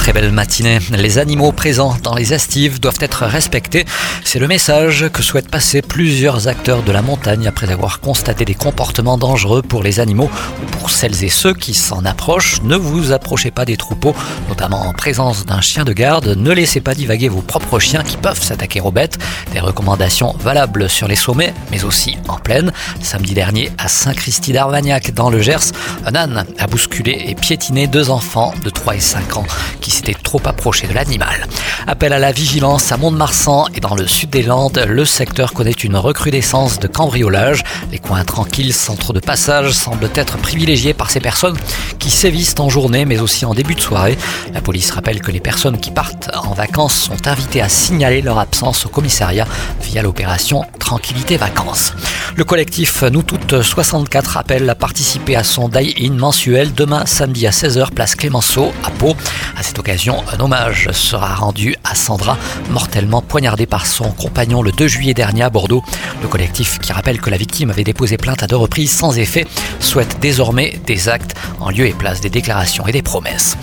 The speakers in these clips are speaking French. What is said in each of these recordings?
Très belle matinée. Les animaux présents dans les estives doivent être respectés. C'est le message que souhaitent passer plusieurs acteurs de la montagne après avoir constaté des comportements dangereux pour les animaux ou pour celles et ceux qui s'en approchent. Ne vous approchez pas des troupeaux, notamment en présence d'un chien de garde. Ne laissez pas divaguer vos propres chiens qui peuvent s'attaquer aux bêtes. Des recommandations valables sur les sommets, mais aussi en plaine. Samedi dernier, à Saint-Christy d'Arvagnac, dans le Gers, un âne a bousculé et piétiné deux enfants de 3 et 5 ans qui s'était trop approché de l'animal. Appel à la vigilance à Mont-de-Marsan et dans le sud des Landes, le secteur connaît une recrudescence de cambriolage. Les coins tranquilles, centres de passage, semblent être privilégiés par ces personnes qui sévissent en journée mais aussi en début de soirée. La police rappelle que les personnes qui partent en vacances sont invitées à signaler leur absence au commissariat via l'opération Tranquillité Vacances. Le collectif Nous Toutes 64 appelle à participer à son die-in mensuel demain samedi à 16h place Clémenceau à Pau. À cette occasion, un hommage sera rendu à Sandra, mortellement poignardée par son compagnon le 2 juillet dernier à Bordeaux. Le collectif, qui rappelle que la victime avait déposé plainte à deux reprises sans effet, souhaite désormais des actes en lieu et place des déclarations et des promesses.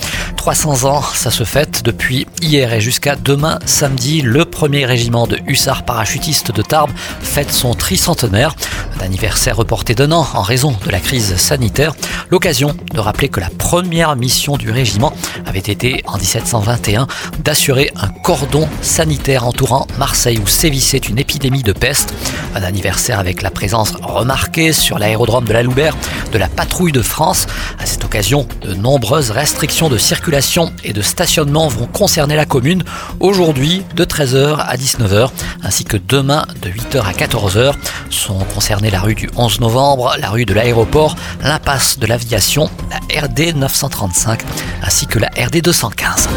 300 ans, ça se fête depuis hier et jusqu'à demain samedi. Le premier régiment de hussards parachutistes de Tarbes fête son tricentenaire. Un anniversaire reporté d'un an en raison de la crise sanitaire. L'occasion de rappeler que la première mission du régiment avait été en 1721 d'assurer un cordon sanitaire entourant Marseille où sévissait une épidémie de peste. Un anniversaire avec la présence remarquée sur l'aérodrome de la Loubert de la patrouille de France. À cette occasion, de nombreuses restrictions de circulation et de stationnement vont concerner la commune aujourd'hui de 13h à 19h ainsi que demain de 8h à 14h. Sont la rue du 11 novembre, la rue de l'aéroport, l'impasse de l'aviation, la RD 935 ainsi que la RD 215.